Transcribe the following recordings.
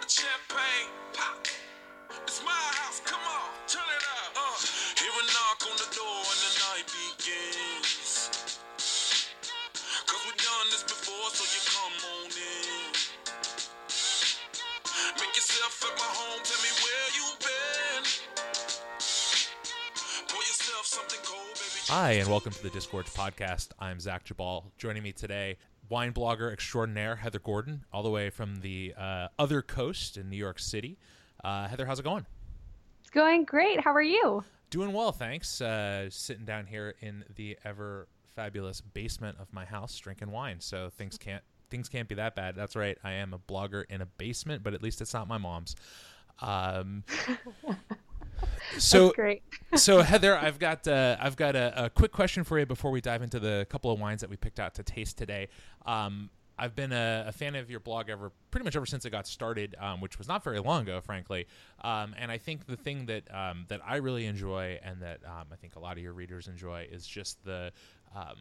the champagne, pop. It's my house, come on, turn it up. Uh, hear a knock on the door and the night begins. Cause we've done this before, so you come on in. Make yourself at my home, tell me where Hi, and welcome to the Disgorged podcast. I'm Zach Geballe. Joining me today, wine blogger extraordinaire Heather Gordon, all the way from the uh, other coast in New York City. Uh, Heather, how's it going? It's going great. How are you? Doing well, thanks. Uh, sitting down here in the ever fabulous basement of my house, drinking wine. So things can't things can't be that bad. That's right. I am a blogger in a basement, but at least it's not my mom's. Um, so great. so Heather, I've got uh, I've got a, a quick question for you before we dive into the couple of wines that we picked out to taste today. Um, I've been a, a fan of your blog ever pretty much ever since it got started, um, which was not very long ago, frankly. Um, and I think the thing that um, that I really enjoy and that um, I think a lot of your readers enjoy is just the um,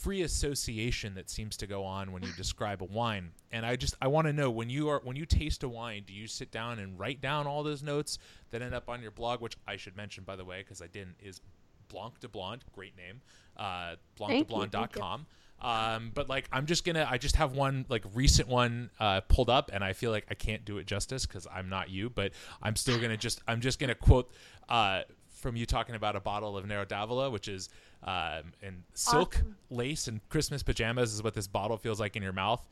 free association that seems to go on when you describe a wine. And I just I want to know when you are when you taste a wine, do you sit down and write down all those notes that end up on your blog, which I should mention by the way because I didn't is Blanc de Blonde, great name, uh, Thank you, thank you. blancdeblonde.com. Um, but like I'm just gonna I just have one like recent one uh, pulled up and I feel like I can't do it justice because I'm not you, but I'm still gonna just I'm just gonna quote uh, from you talking about a bottle of Nero d'Avola, which is um, in silk Awesome. lace and Christmas pajamas is what this bottle feels like in your mouth.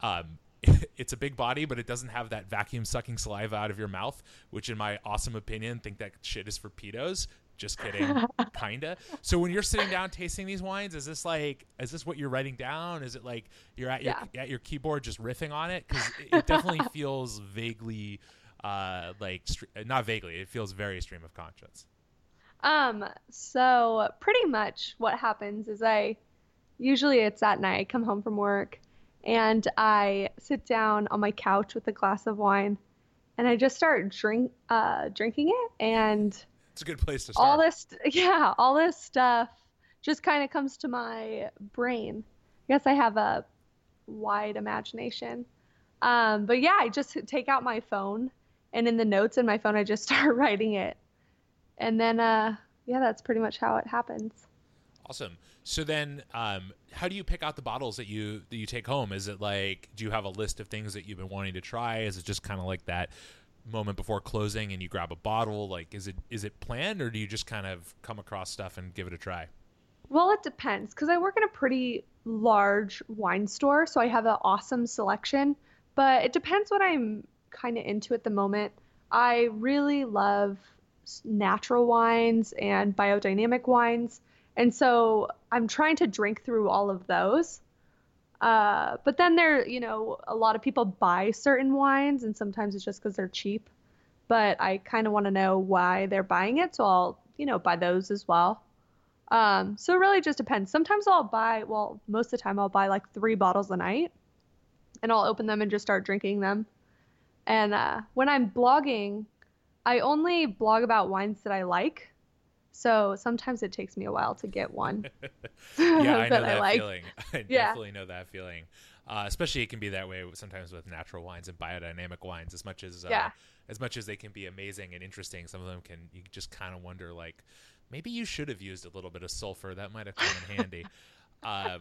Um, it's a big body, but it doesn't have that vacuum sucking saliva out of your mouth, which, in my awesome opinion, think that shit is for pedos. Just kidding, kinda. So when you're sitting down tasting these wines, is this like, is this what you're writing down? Is it like you're at your at your keyboard just riffing on it? Because it, it definitely feels vaguely, uh, like not vaguely. It feels very stream of conscience. Um, so pretty much what happens is I usually it's at night, I come home from work and I sit down on my couch with a glass of wine and I just start drink uh drinking it and It's a good place to start. all this yeah, all this stuff just kind of comes to my brain. I guess I have a wide imagination. Um, but yeah, I just take out my phone and in the notes in my phone I just start writing it. And then uh yeah, that's pretty much how it happens. Awesome. So then, um, how do you pick out the bottles that you that you take home? Is it like, do you have a list of things that you've been wanting to try? Is it just kind of like that moment before closing and you grab a bottle? Like, is it is it planned or do you just kind of come across stuff and give it a try? Well, it depends because I work in a pretty large wine store, so I have an awesome selection. But it depends what I'm kind of into at the moment. I really love natural wines and biodynamic wines, and so I'm trying to drink through all of those. Uh, but then there, you know, a lot of people buy certain wines, and sometimes it's just because they're cheap. But I kind of want to know why they're buying it, so I'll, you know, buy those as well. Um, so it really just depends. Sometimes I'll buy, well, most of the time I'll buy like three bottles a night and I'll open them and just start drinking them. And uh, when I'm blogging, I only blog about wines that I like. So sometimes it takes me a while to get one Yeah, I know that I like. feeling. I Yeah. definitely know that feeling. Uh, especially it can be that way sometimes with natural wines and biodynamic wines. As much as uh, Yeah. as much as they can be amazing and interesting, some of them can you just kind of wonder like maybe you should have used a little bit of sulfur. That might have come in handy. Um,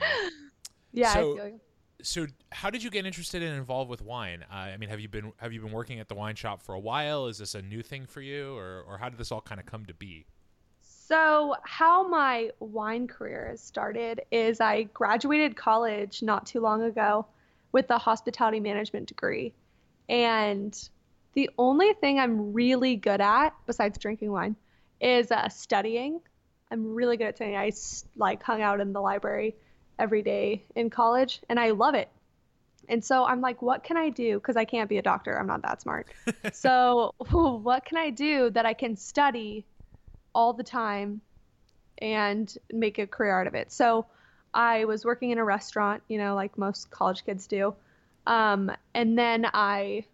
Yeah, So- I feel you. So how did you get interested and involved with wine? Uh, I mean, have you been have you been working at the wine shop for a while? Is this a new thing for you, or or how did this all kind of come to be? So, how my wine career started is I graduated college not too long ago with a hospitality management degree. And the only thing I'm really good at, besides drinking wine, is uh, studying. I'm really good at studying. I like hung out in the library every day in college, and I love it. And so I'm like, what can I do? Because I can't be a doctor. I'm not that smart. so, what can I do that I can study all the time and make a career out of it. So I was working in a restaurant, you know, like most college kids do. Um, and then I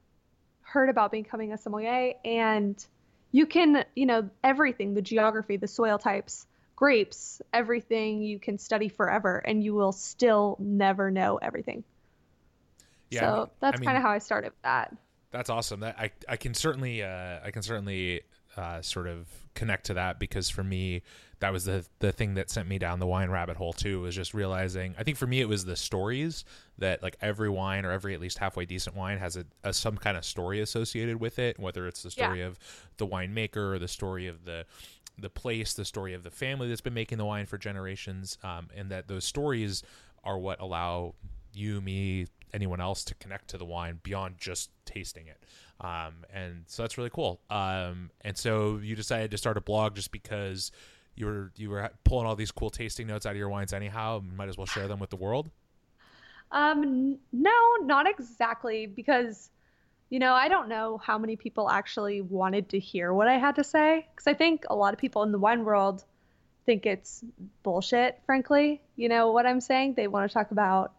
heard about becoming a sommelier, and you can, you know, everything the geography, the soil types, grapes, everything you can study forever, and you will still never know everything. Yeah, I so mean- that's I mean- kind of how I started with that. That's awesome. That I I can certainly uh, I can certainly uh, sort of connect to that because for me that was the the thing that sent me down the wine rabbit hole too was just realizing I think for me it was the stories that like every wine or every at least halfway decent wine has a, a some kind of story associated with it whether it's the story Yeah. of the winemaker or the story of the the place the story of the family that's been making the wine for generations um, and that those stories are what allow you me anyone else to connect to the wine beyond just tasting it. Um, and so that's really cool. Um, and so you decided to start a blog just because you were you were pulling all these cool tasting notes out of your wines anyhow might as well share them with the world? Um, no, not exactly, because, you know, I don't know how many people actually wanted to hear what I had to say. Because I think a lot of people in the wine world think it's bullshit, frankly. You know what I'm saying? They want to talk about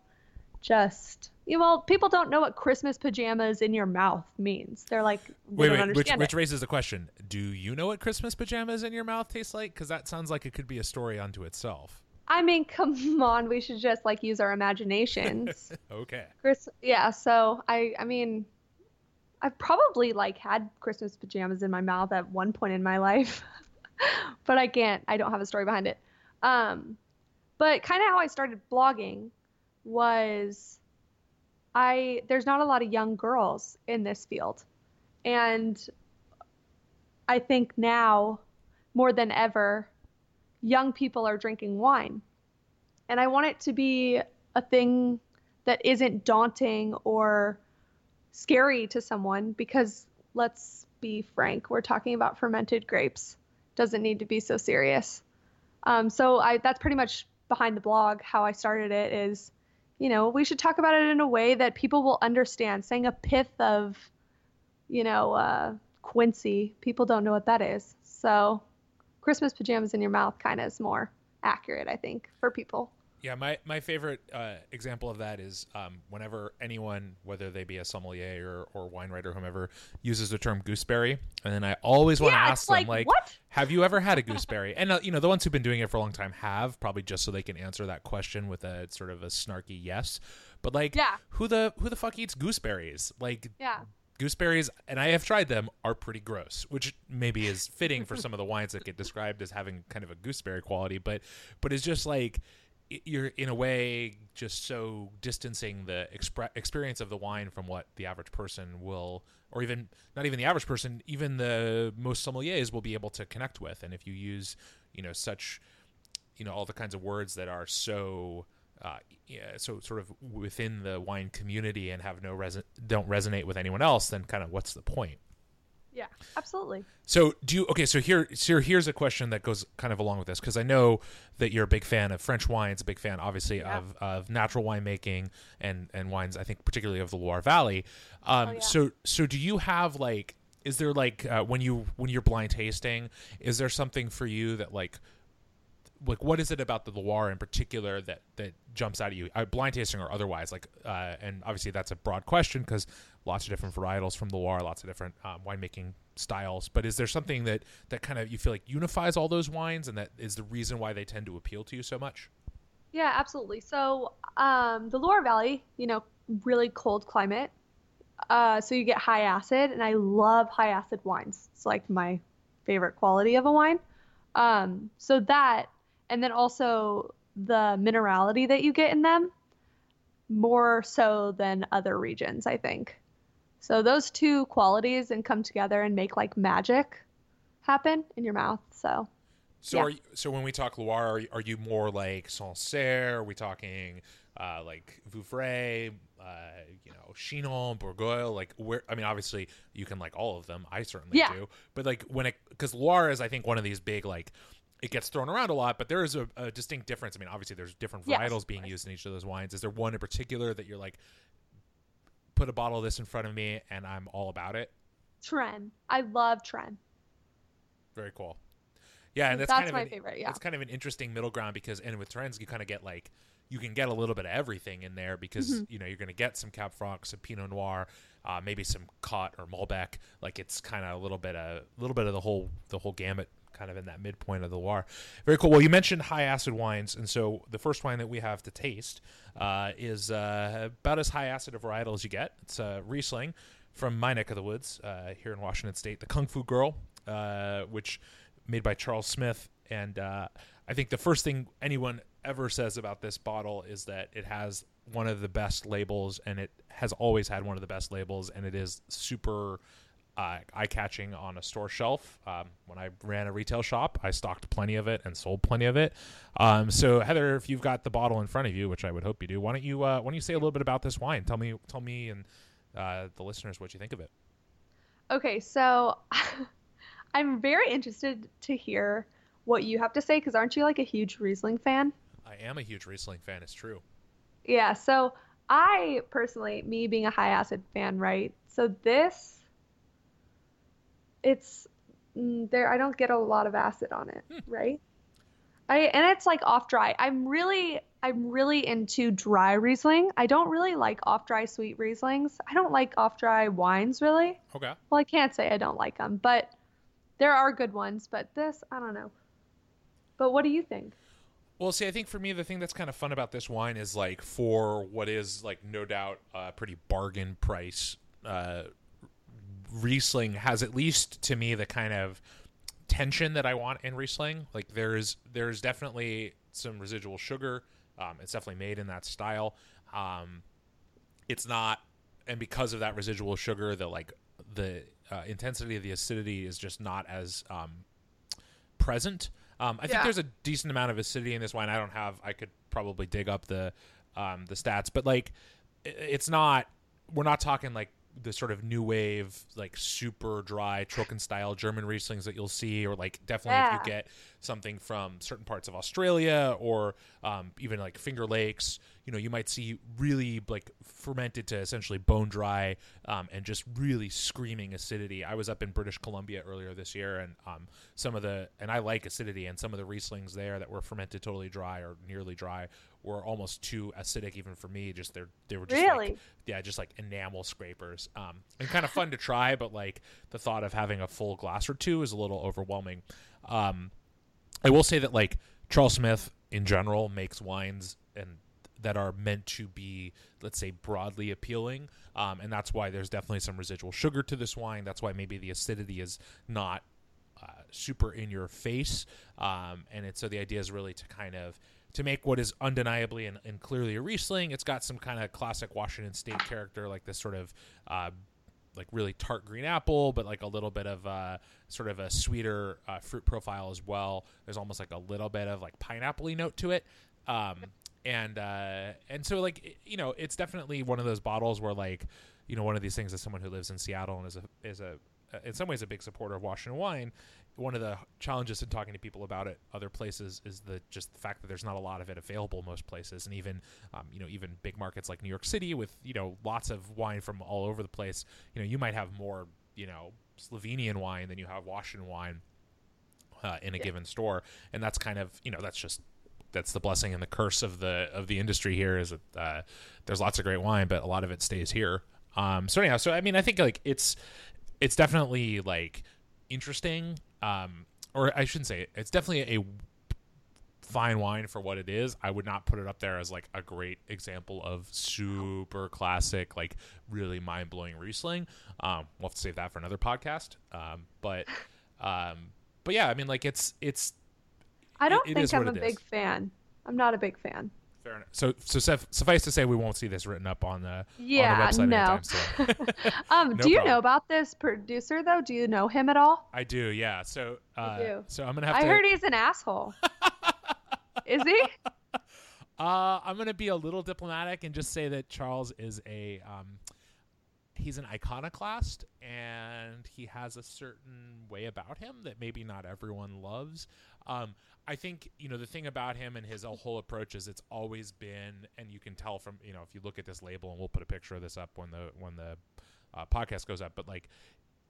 just, you know, well, people don't know what Christmas pajamas in your mouth means. They're like, they wait don't wait which, understand which raises the question do you know what christmas pajamas in your mouth taste like because that sounds like it could be a story unto itself I mean, come on, we should just like use our imaginations. okay Chris, yeah. So I, I mean, I've probably like had Christmas pajamas in my mouth at one point in my life, but I can't. I don't have a story behind it. Um, but kind of how I started blogging was, I there's not a lot of young girls in this field, and I think now more than ever, young people are drinking wine, and I want it to be a thing that isn't daunting or scary to someone because let's be frank we're talking about fermented grapes. Doesn't need to be so serious. Um, so I, that's pretty much behind the blog how i started it is you know we should talk about it in a way that people will understand. Saying a pith of you know uh, quincy people don't know what that is. So christmas pajamas in your mouth kind of is more accurate i think for people Yeah, my my favorite uh, example of that is um, whenever anyone, whether they be a sommelier or, or wine writer, whomever, uses the term gooseberry, and then I always want to Yeah, ask it's them, like, like, what? have you ever had a gooseberry? and uh, you know, the ones who've been doing it for a long time have probably just so they can answer that question with a sort of a snarky yes. But like, Yeah. who the who the fuck eats gooseberries? Like, yeah gooseberries and i have tried them are pretty gross which maybe is fitting for some of the wines that get described as having kind of a gooseberry quality but but it's just like you're in a way just so distancing the expre- experience of the wine from what the average person will or even not even the average person even the most sommeliers will be able to connect with and if you use you know such you know all the kinds of words that are so uh, yeah, so sort of within the wine community and have no reson- don't resonate with anyone else, then kind of what's the point? Yeah absolutely So do you okay? So here, so here's a question that goes kind of along with this because I know that you're a big fan of French wines, a big fan, obviously, Yeah. of, of natural winemaking and and wines. I think particularly of the Loire Valley. Um, Oh, yeah. So so do you have like? Is there like uh, when you when you're blind tasting? Is there something for you that like? Like what is it about the Loire in particular that that jumps out at you, uh, blind tasting or otherwise? Like, uh, and obviously that's a broad question because lots of different varietals from Loire, lots of different um, winemaking styles. But is there something that that kind of you feel like unifies all those wines, and that is the reason why they tend to appeal to you so much? Yeah, absolutely. So, um, the Loire Valley, you know, really cold climate. Uh, so you get high acid, and I love high acid wines. It's like my favorite quality of a wine. Um, so that, and then also the minerality that you get in them, more so than other regions, I think. So those two qualities and come together and make like magic happen in your mouth. So So Yeah. are you, so when we talk Loire, are, you- are you more like Sancerre? Are we talking uh, like Vouvray, uh, you know, Chinon, Bourgueil? Like where? I mean, obviously you can like all of them. I certainly Yeah. do. But like when it because Loire is I think one of these big like it gets thrown around a lot, but there is a, a distinct difference. I mean, obviously there's different Yes, varietals of being course. used in each of those wines. Is there one in particular that you're like, put a bottle of this in front of me and I'm all about it? Touraine, I love Touraine. Very cool. Yeah, and that's, That's kind of my an, favorite, yeah. It's kind of an interesting middle ground because, and with trends, you kind of get like you can get a little bit of everything in there because Mm-hmm. you know you're going to get some Cab Franc, some Pinot Noir, uh, maybe some Cot or Malbec. Like it's kind of a little bit of a little bit of the whole the whole gamut kind of in that midpoint of the Loire. Very cool. Well, you mentioned high acid wines, and so the first wine that we have to taste uh, is uh, about as high acid a varietal as you get. It's uh, Riesling from my neck of the woods uh, here in Washington State, the Kung Fu Girl, uh, which made by Charles Smith. And uh, I think the first thing anyone ever says about this bottle is that it has one of the best labels, and it has always had one of the best labels, and it is super uh, eye catching on a store shelf. Um, when I ran a retail shop, I stocked plenty of it and sold plenty of it. Um, so Heather, if you've got the bottle in front of you, which I would hope you do, why don't you uh, why don't you say a little bit about this wine? Tell me, tell me, and uh, the listeners what you think of it. Okay, so I'm very interested to hear what you have to say because aren't you like a huge Riesling fan? I am a huge Riesling fan. It's true. Yeah. So I personally, me being a high acid fan, right? So this it's mm, there. I don't get a lot of acid on it, Hmm. right? I and it's like off dry. I'm really I'm really into dry Riesling. I don't really like off dry sweet Rieslings. I don't like off dry wines really. Okay. Well, I can't say I don't like them, but there are good ones. But this, I don't know. But what do you think? Well, see, I think for me, the thing that's kind of fun about this wine is like for what is like no doubt a pretty bargain price. Uh, Riesling has at least to me the kind of tension that I want in Riesling. Like there's there's definitely some residual sugar. Um, it's definitely made in that style. Um, it's not, and because of that residual sugar, the like the uh, intensity of the acidity is just not as um, present. Um, I think there's a decent amount of acidity in this wine. I don't have. I could probably dig up the um, the stats, but like it's not. We're not talking like the sort of new wave, like super dry Trocken style German Rieslings that you'll see, or like definitely if you get something from certain parts of Australia or um, even like Finger Lakes, you know, you might see really like fermented to essentially bone dry um, and just really screaming acidity. I was up in British Columbia earlier this year, and um, some of the and I like acidity, and some of the Rieslings there that were fermented totally dry or nearly dry were almost too acidic even for me. Just they're they were just like, Really? yeah, just like enamel scrapers. Um, and kind of fun to try, but like the thought of having a full glass or two is a little overwhelming. Um, I will say that like Charles Smith in general makes wines and that are meant to be, let's say, broadly appealing, um, and that's why there's definitely some residual sugar to this wine. That's why maybe the acidity is not uh, super in your face, um, and it's so the idea is really to kind of to make what is undeniably and, and clearly a Riesling. It's got some kind of classic Washington State character, like this sort of uh, like really tart green apple, but like a little bit of uh, sort of a sweeter uh, fruit profile as well. There's almost like a little bit of like pineapple note to it. Um, and uh, and so like you know, it's definitely one of those bottles where like you know one of these things as someone who lives in Seattle and is a is a uh, in some ways a big supporter of Washington wine. One of the challenges in talking to people about it other places is the just the fact that there's not a lot of it available most places, and even um, you know even big markets like New York City with you know lots of wine from all over the place. You know you might have more you know Slovenian wine than you have Washington wine uh, in a given store, and that's kind of you know that's just that's the blessing and the curse of the of the industry here is that uh, there's lots of great wine, but a lot of it stays here. Um, so anyhow, so I mean, I think like it's it's definitely like interesting, um, or I shouldn't say it. It's definitely a fine wine for what it is. I would not put it up there as like a great example of super classic, like really mind blowing Riesling. Um, we'll have to save that for another podcast. Um, but um, but yeah, I mean, like it's it's I don't it think is I'm a big is. fan. I'm not a big fan. fair enough. So so suf- suffice to say, we won't see this written up on the Yeah, on the website no. anytime soon. Um, No do you problem. know about this producer though? Do you know him at all? I do, yeah. So uh, do. so I'm gonna have I to. heard he's an asshole. Is he? Uh, I'm gonna be a little diplomatic and just say that Charles is a um, he's an iconoclast and he has a certain way about him that maybe not everyone loves. Um, I think you know the thing about him and his whole approach is it's always been, and you can tell from you know if you look at this label and we'll put a picture of this up when the when the uh, podcast goes up, but like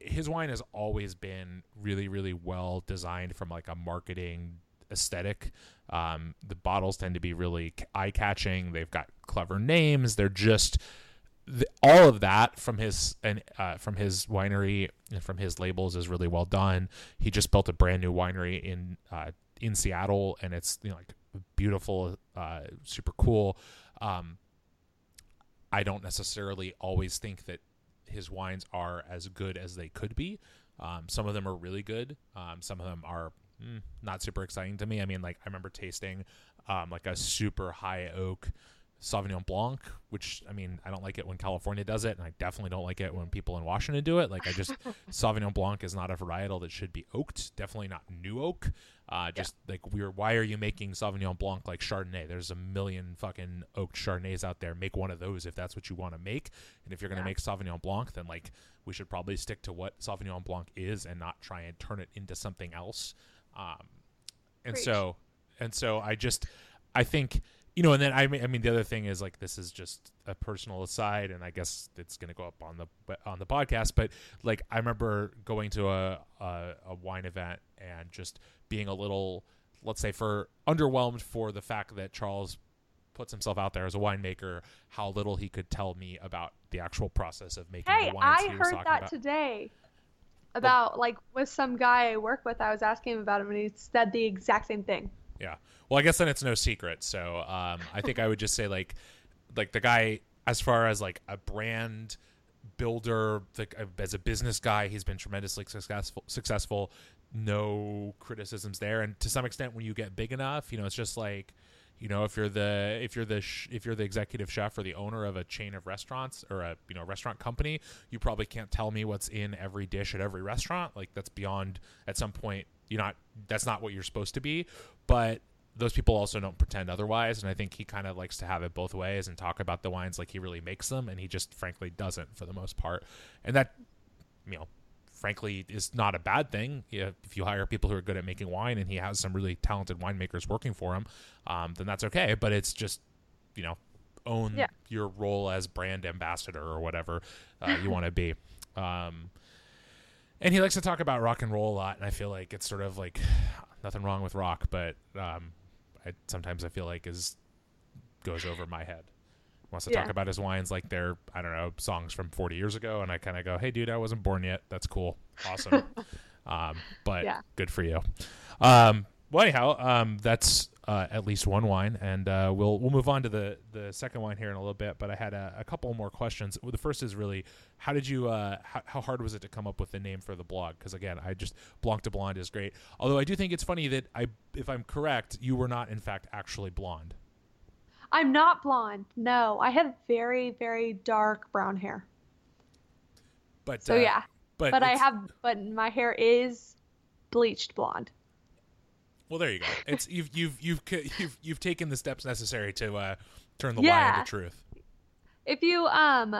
his wine has always been really really well designed from like a marketing aesthetic. Um, the bottles tend to be really eye catching they've got clever names. They're just the, all of that from his and uh, from his winery and from his labels is really well done he just built a brand new winery in uh, in Seattle and it's you know like beautiful uh, super cool um, I don't necessarily always think that his wines are as good as they could be. Um, some of them are really good. Um, some of them are mm, not super exciting to me. I mean, like I remember tasting um, like a super high oak Sauvignon Blanc, which I mean, I don't like it when California does it, and I definitely don't like it when people in Washington do it. Like, I just Sauvignon Blanc is not a varietal that should be oaked. Definitely not new oak. Uh, just yeah. like we're, why are you making Sauvignon Blanc like Chardonnay? There's a million fucking oaked Chardonnays out there. Make one of those if that's what you want to make. And if you're gonna yeah. make Sauvignon Blanc, then like we should probably stick to what Sauvignon Blanc is and not try and turn it into something else. Um, and Preach. so, and so I just, I think you know, and then I mean, I mean, the other thing is like this is just a personal aside, and I guess it's going to go up on the on the podcast. But like, I remember going to a, a, a wine event and just being a little, let's say, for underwhelmed for the fact that Charles puts himself out there as a winemaker, how little he could tell me about the actual process of making hey, the wines. I heard that about. today about well, like with some guy I work with. I was asking him about him, and he said the exact same thing. Yeah. Well, I guess then it's no secret. So um, I think I would just say like, like the guy as far as like a brand builder, like as a business guy, he's been tremendously successful. Successful. No criticisms there, and to some extent, when you get big enough, you know, it's just like you know if you're the if you're the sh- if you're the executive chef or the owner of a chain of restaurants or a you know restaurant company you probably can't tell me what's in every dish at every restaurant like that's beyond at some point you're not that's not what you're supposed to be. But those people also don't pretend otherwise. And i think he kind of likes to have it both ways and talk about the wines like he really makes them. And he just frankly doesn't for the most part. And that you know frankly is not a bad thing. If you hire people who are good at making wine and he has some really talented winemakers working for him um, then that's okay. But it's just you know own yeah. your role as brand ambassador or whatever uh, you want to be. Um, and he likes to talk about rock and roll a lot and i feel like it's sort of like nothing wrong with rock but um, I, sometimes i feel like is goes over my head. Wants to yeah. talk about his wines like they're i don't know songs from 40 years ago and i kind of go hey dude i wasn't born yet. That's cool. Awesome. Um, but yeah. good for you. Um, well anyhow um, that's uh, at least one wine, and uh, we'll we'll move on to the the second wine here in a little bit. But I had a, a couple more questions. Well, the first is really how did you uh, how, how, hard was it to come up with the name for the blog? Because again, I just Blanc de Blonde is great. Although I do think it's funny that I, if I'm correct, you were not in fact actually blonde. I'm not blonde. No, I have very very dark brown hair. But so uh, yeah, but but I have but my hair is bleached blonde. Well, there you go. It's you've you've you've you've you've taken the steps necessary to uh, turn the yeah. lie into truth. If you um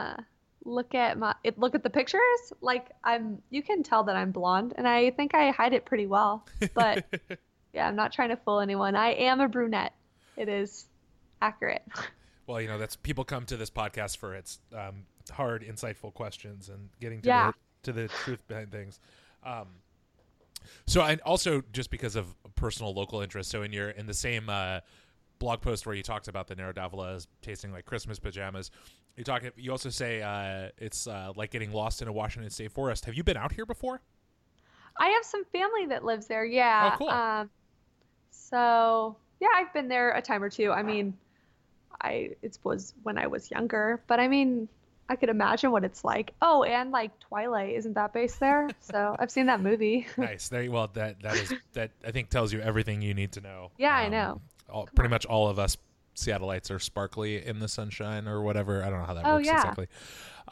look at my look at the pictures, like I'm, you can tell that I'm blonde, and I think I hide it pretty well. But yeah, I'm not trying to fool anyone. I am a brunette. It is accurate. Well, you know that's people come to this podcast for its um, hard, insightful questions and getting to yeah. the to the truth behind things. Um, so, and also just because of personal local interest. So, in your in the same uh, blog post where you talked about the Nero d'Avola tasting like Christmas pajamas, you talk. You also say uh, it's uh, like getting lost in a Washington State forest. Have you been out here before? I have some family that lives there. Yeah. Oh, cool. Um, so yeah, I've been there a time or two. I mean, I it was when I was younger, but I mean, I could imagine what it's like. Oh, and like Twilight, isn't that based there? So I've seen that movie. nice. There. Well, that that is that I think tells you everything you need to know. Yeah, um, I know. All, pretty on. much all of us Seattleites are sparkly in the sunshine or whatever. I don't know how that oh, works yeah. exactly.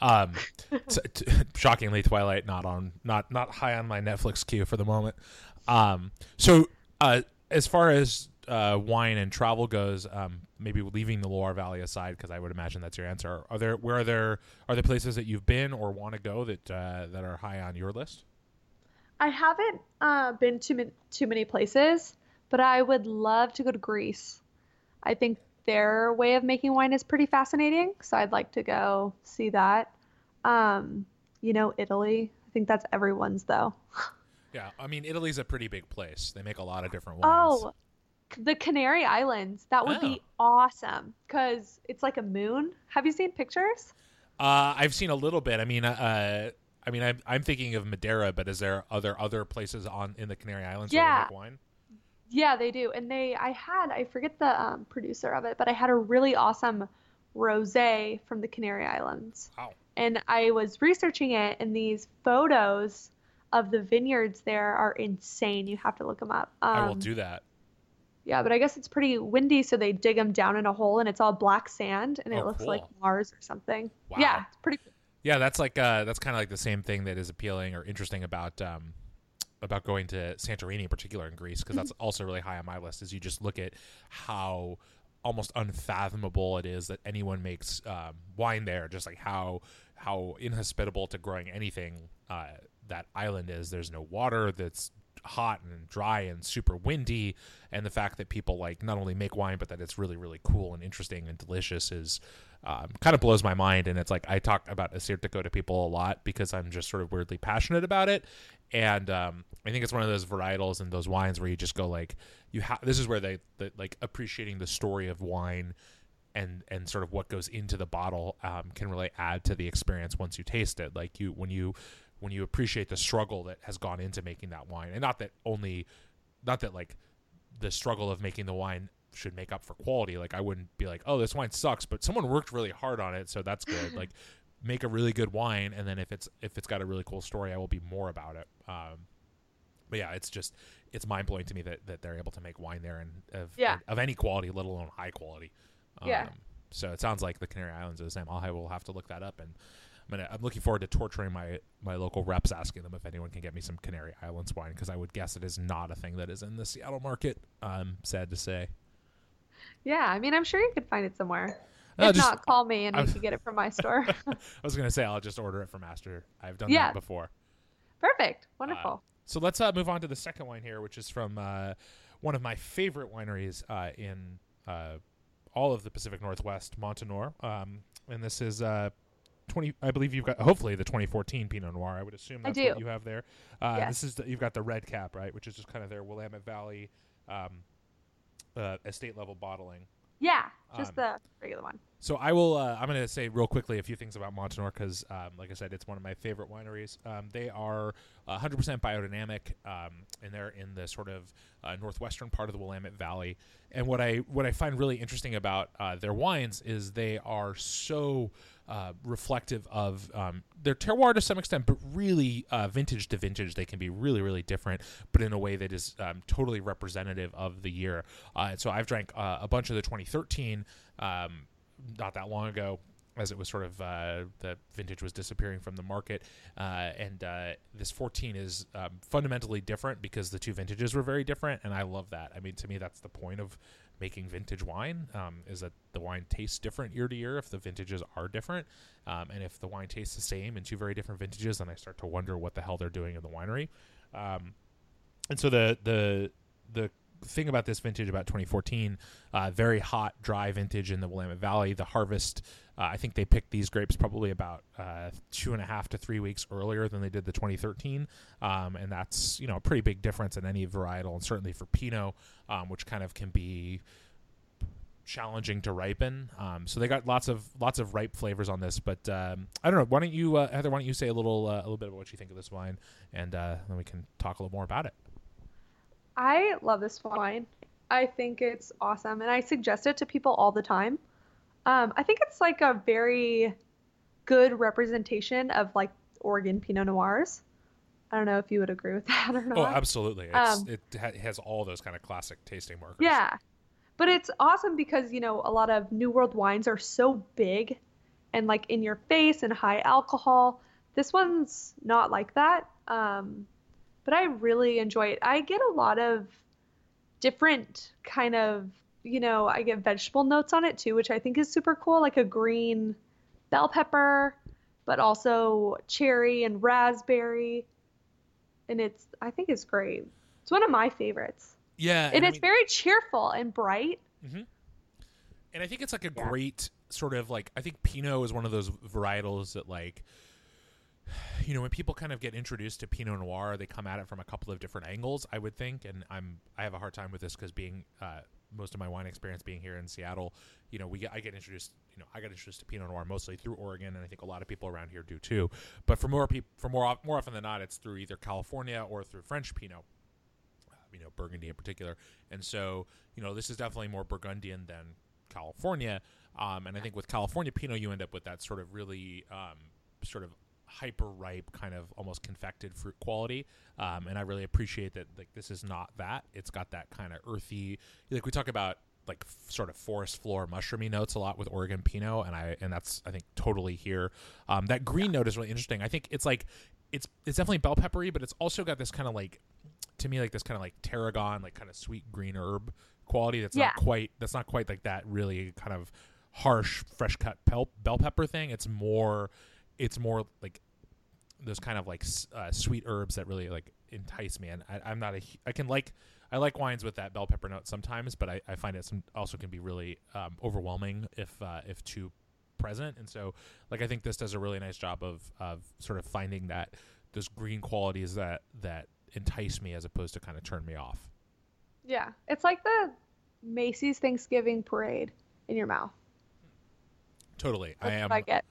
Um, so, t- shockingly, Twilight not on not not high on my Netflix queue for the moment. Um, so uh, as far as uh, wine and travel goes, um, maybe leaving the Loire Valley aside, because I would imagine that's your answer. Are there where are there are there places that you've been or want to go that uh, that are high on your list? I haven't uh, been to too many places, but I would love to go to Greece. I think their way of making wine is pretty fascinating, so I'd like to go see that. Um, you know, Italy. I think that's everyone's though. Yeah, I mean Italy's a pretty big place. They make a lot of different wines. Oh, the Canary Islands. That would oh. be awesome because it's like a moon. Have you seen pictures? Uh, I've seen a little bit. I mean, uh, I mean, I'm, I'm thinking of Madeira, but is there other other places on in the Canary Islands yeah. where they make wine? Yeah, they do. And they, I had, I forget the um, producer of it, but I had a really awesome rosé from the Canary Islands. Wow. And I was researching it, and these photos of the vineyards there are insane. You have to look them up. Um, I will do that. Yeah, but I guess it's pretty windy, so they dig them down in a hole, and it's all black sand, and it Oh, looks like. Mars or something. Wow. Yeah, it's pretty cool. Yeah, that's like uh, that's kind of like the same thing that is appealing or interesting about um, about going to Santorini in particular in Greece because that's also really high on my list. Is you just look at how almost unfathomable it is that anyone makes um, wine there, just like how how inhospitable to growing anything uh, that island is. There's no water. That's hot and dry and super windy and the fact that people like not only make wine but that it's really really cool and interesting and delicious is um, kind of blows my mind. And it's like i talk about Assyrtiko to people a lot because i'm just sort of weirdly passionate about it. And um, i think it's one of those varietals and those wines where you just go like you have this is where they the, like appreciating the story of wine and and sort of what goes into the bottle um, can really add to the experience once you taste it. Like you when you when you appreciate the struggle that has gone into making that wine. And not that only not that like the struggle of making the wine should make up for quality. Like i wouldn't be like oh this wine sucks but someone worked really hard on it so that's good. Like make a really good wine and then if it's if it's got a really cool story i will be more about it. Um but yeah it's just it's mind-blowing to me that, that they're able to make wine there and of, Yeah. of any quality let alone high quality. Yeah. um, so it sounds like the canary islands are the same. I will have to look that up and I'm, gonna, I'm looking forward to torturing my, my local reps, asking them if anyone can get me some Canary Islands wine, because I would guess it is not a thing that is in the Seattle market. I'm sad to say. Yeah, I mean, I'm sure you could find it somewhere. Uh, if just- not, call me and I can get it from my store. I was gonna say I'll just order it from Master. I've done Yeah. that before. Perfect. Wonderful. So let's uh, move on to the second wine here, which is from uh, one of my favorite wineries uh, in uh, all of the Pacific Northwest, Montinore. Um, and this is uh, 20. I believe you've got hopefully the 2014 Pinot Noir. I would assume that's what you have there. Uh, Yes. This is the, you've got the red cap, right, which is just kind of their Willamette Valley um, uh, estate level bottling. yeah, just um, the regular one. So I will. Uh, I'm going to say real quickly a few things about Montinore because, um, like I said, it's one of my favorite wineries. Um, they are uh, 100% biodynamic, um, and they're in the sort of uh, northwestern part of the Willamette Valley. And what I what I find really interesting about uh, their wines is they are so uh, reflective of um, their terroir to some extent, but really uh, vintage to vintage, they can be really really different, but in a way that is um, totally representative of the year. Uh, and so I've drank uh, a bunch of the 2013. Um, not that long ago as it was sort of uh, the vintage was disappearing from the market uh, and uh, this 14 is um, fundamentally different because the two vintages were very different and i love that. I mean to me that's the point of making vintage wine um, is that the wine tastes different year to year if the vintages are different. Um, and if the wine tastes the same in two very different vintages then i start to wonder what the hell they're doing in the winery. Um, and so the the the thing about this vintage about 2014 uh, very hot dry vintage in the willamette valley. The harvest uh, i think they picked these grapes probably about uh, two and a half to three weeks earlier than they did the 2013 um, and that's you know a pretty big difference in any varietal and certainly for pinot um, which kind of can be challenging to ripen. Um, so they got lots of lots of ripe flavors on this but um, i don't know. Why don't you uh, heather why don't you say a little uh, a little bit about what you think of this wine and uh, then we can talk a little more about it I love this wine. I think it's awesome, and I suggest it to people all the time. Um, I think it's like a very good representation of like Oregon Pinot Noirs. I don't know if you would agree with that or not. Oh, absolutely. It's, Um, it ha- has all those kind of classic tasting markers. Yeah. But it's awesome because, you know, a lot of New World wines are so big and like in your face and high alcohol. This one's not like that. Um, but I really enjoy it. I get a lot of different kind of, you know, I get vegetable notes on it too, which I think is super cool, like a green bell pepper, but also cherry and raspberry. And it's, I think it's great. It's one of my favorites. Yeah. And I it's mean- very cheerful and bright. Mm-hmm. and I think it's like a Yeah. great sort of like I think Pinot is one of those varietals that like you know when people kind of get introduced to Pinot Noir, they come at it from a couple of different angles. I would think, and I'm I have a hard time with this because being uh, most of my wine experience being here in Seattle, you know, we get, I get introduced, you know, I got introduced to Pinot Noir mostly through Oregon, and I think a lot of people around here do too. But for more people, for more more often than not, it's through either California or through French Pinot uh, you know Burgundy in particular. And so, you know, this is definitely more Burgundian than California. Um, and I think with California Pinot, you end up with that sort of really um, sort of hyper ripe, kind of almost confected fruit quality. Um, and I really appreciate that. Like this is not that. It's got that kind of earthy. Like we talk about like f- sort of forest floor mushroomy notes a lot with Oregon Pinot, and I and that's I think totally here. Um, that green note is really interesting. I think it's like it's it's definitely bell peppery, but it's also got this kind of like to me like this kind of like tarragon, like kind of sweet green herb quality. That's Yeah. not quite that's not quite like that really kind of harsh fresh cut bell bell pepper thing. It's more it's more like those kind of like uh, sweet herbs that really like entice me. And I, I'm not a I can like I like wines with that bell pepper note sometimes, but I, I find it some also can be really um, overwhelming if uh, if too present. And so like I think this does a really nice job of of sort of finding that those green qualities that that entice me as opposed to kind of turn me off. Yeah, it's like the Macy's Thanksgiving parade in your mouth. Totally, That's I am. I get.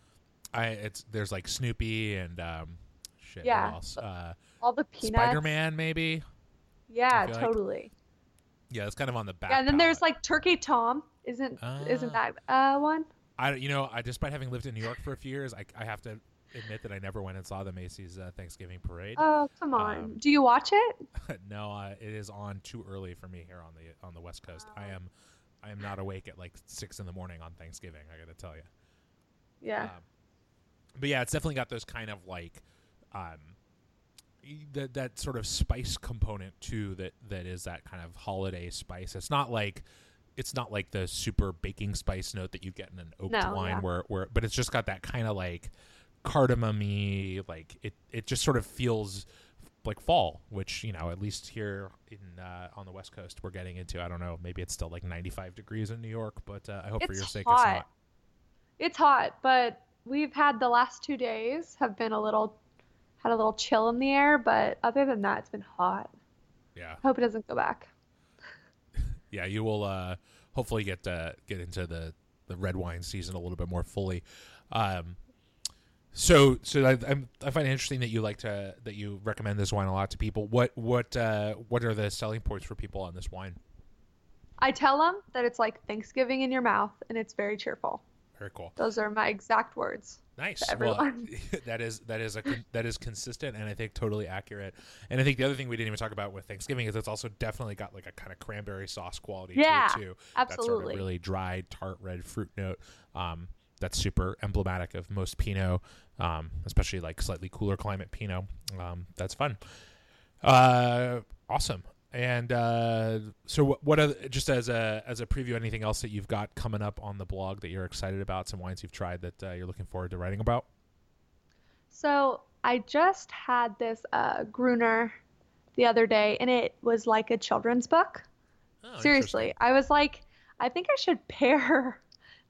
I it's there's like Snoopy and um, shit. Yeah. Else? Uh, All the peanuts. Spider Man maybe. Yeah, feel like- totally. Yeah, it's kind of on the back. Yeah, and then there's like Turkey Tom. Isn't isn't Ah. that uh one? I you know I despite having lived in New York for a few years, I, I have to admit that I never went and saw the Macy's uh, Thanksgiving parade. Oh, come on. Um, Do you watch it? no, uh, it is on too early for me here on the on the West Coast. I am I am not awake at like six in the morning on Thanksgiving. I got to tell you. Yeah. Um, but yeah, it's definitely got those kind of like um, that that sort of spice component too. That that is that kind of holiday spice. It's not like it's not like the super baking spice note that you get in an oaked No, wine, yeah. where where but it's just got that kind of like cardamom like it it just sort of feels like fall, which you know at least here in uh, on the west coast we're getting into. I don't know, maybe it's still like 95 degrees in New York, but uh, I hope for It's your sake it's not. It's hot, but we've had the last two days have been a little had a little chill in the air, but other than that, it's been hot. Yeah. I hope it doesn't go back. yeah, you will uh, hopefully get uh, get into the, the red wine season a little bit more fully. Um, so so I, I'm, I find it interesting that you like to that you recommend this wine a lot to people. What what uh, what are the selling points for people on this wine? I tell them that it's like Thanksgiving in your mouth and it's very cheerful. Very cool. Those are my exact words. Nice. Well, everyone. that is that is a that is consistent and I think totally accurate. And I think the other thing we didn't even talk about with Thanksgiving is it's also definitely got like a kind of cranberry sauce quality Yeah, to it too. That sort Absolutely. of really dry, tart red fruit note. Um, that's super emblematic of most Pinot, um, especially like slightly cooler climate Pinot. Um, that's fun. Uh, awesome. And uh, so, what, what are just as a as a preview? Anything else that you've got coming up on the blog that you're excited about? Some wines you've tried that uh, you're looking forward to writing about? So I just had this uh, Gruner the other day, and it was like a children's book. Oh, Seriously, I was like, I think I should pair.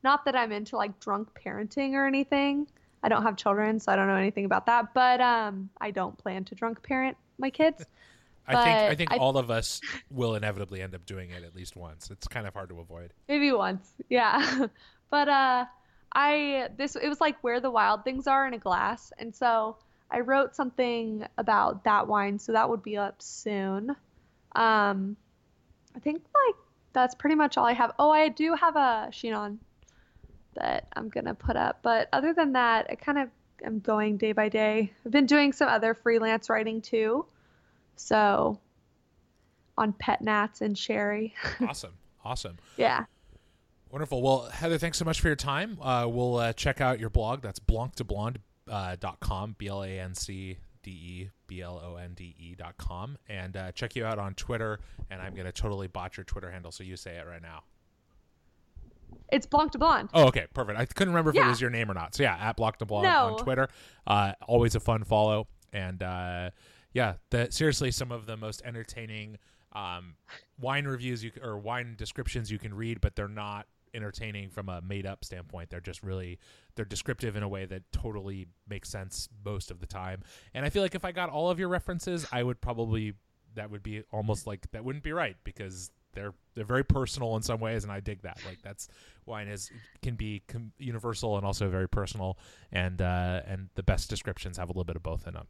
Not that I'm into like drunk parenting or anything. I don't have children, so I don't know anything about that. But um, I don't plan to drunk parent my kids. I think I think I- all of us will inevitably end up doing it at least once. It's kind of hard to avoid. Maybe once, yeah. but uh, I this it was like where the wild things are in a glass, and so I wrote something about that wine, so that would be up soon. Um, I think like that's pretty much all I have. Oh, I do have a Chinon that I'm gonna put up, but other than that, I kind of am going day by day. I've been doing some other freelance writing too, so on pet nats and sherry. awesome, awesome. yeah. Wonderful. Well, Heather, thanks so much for your time. Uh, we'll uh, check out your blog. That's blanc de blonde uh, dot com, B L A N C D E B L O N D E dot com, and uh, check you out on Twitter. And I'm gonna totally botch your Twitter handle, so you say it right now. It's Blanc de Blonde. Oh, okay, perfect. I couldn't remember if it was your name or not. So yeah, at Block de Blonde No. on Twitter. Uh, always a fun follow, and uh, yeah, the, seriously, some of the most entertaining um, wine reviews you or wine descriptions you can read, but they're not entertaining from a made up standpoint. They're just really they're descriptive in a way that totally makes sense most of the time. And I feel like if I got all of your references, I would probably that would be almost like that wouldn't be right because they're they're very personal in some ways, and I dig that. Like that's wine is can be com- universal and also very personal, and uh, and the best descriptions have a little bit of both in them.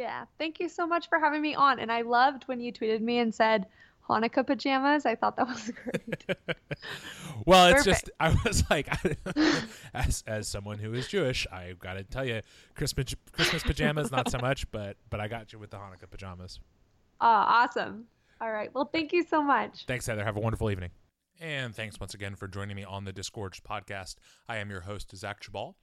Yeah. Thank you so much for having me on. And I loved when you tweeted me and said Hanukkah pajamas. I thought that was great. well, it's just I was like, as as someone who is Jewish, I got to tell you, Christmas Christmas pajamas not so much, but but I got you with the Hanukkah pajamas. Oh, awesome! All right. Well, thank you so much. Thanks, Heather. Have a wonderful evening. And thanks once again for joining me on the Disgorged podcast. I am your host, Zach Geballe.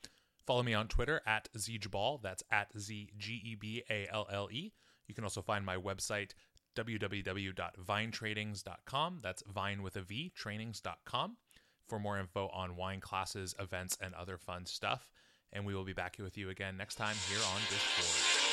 Follow me on Twitter at zgeballe. That's at Z G E B A L L E. You can also find my website, www.vinetrainings.com. That's vine with a V, trainings.com, for more info on wine classes, events, and other fun stuff. And we will be back with you again next time here on Disgorged.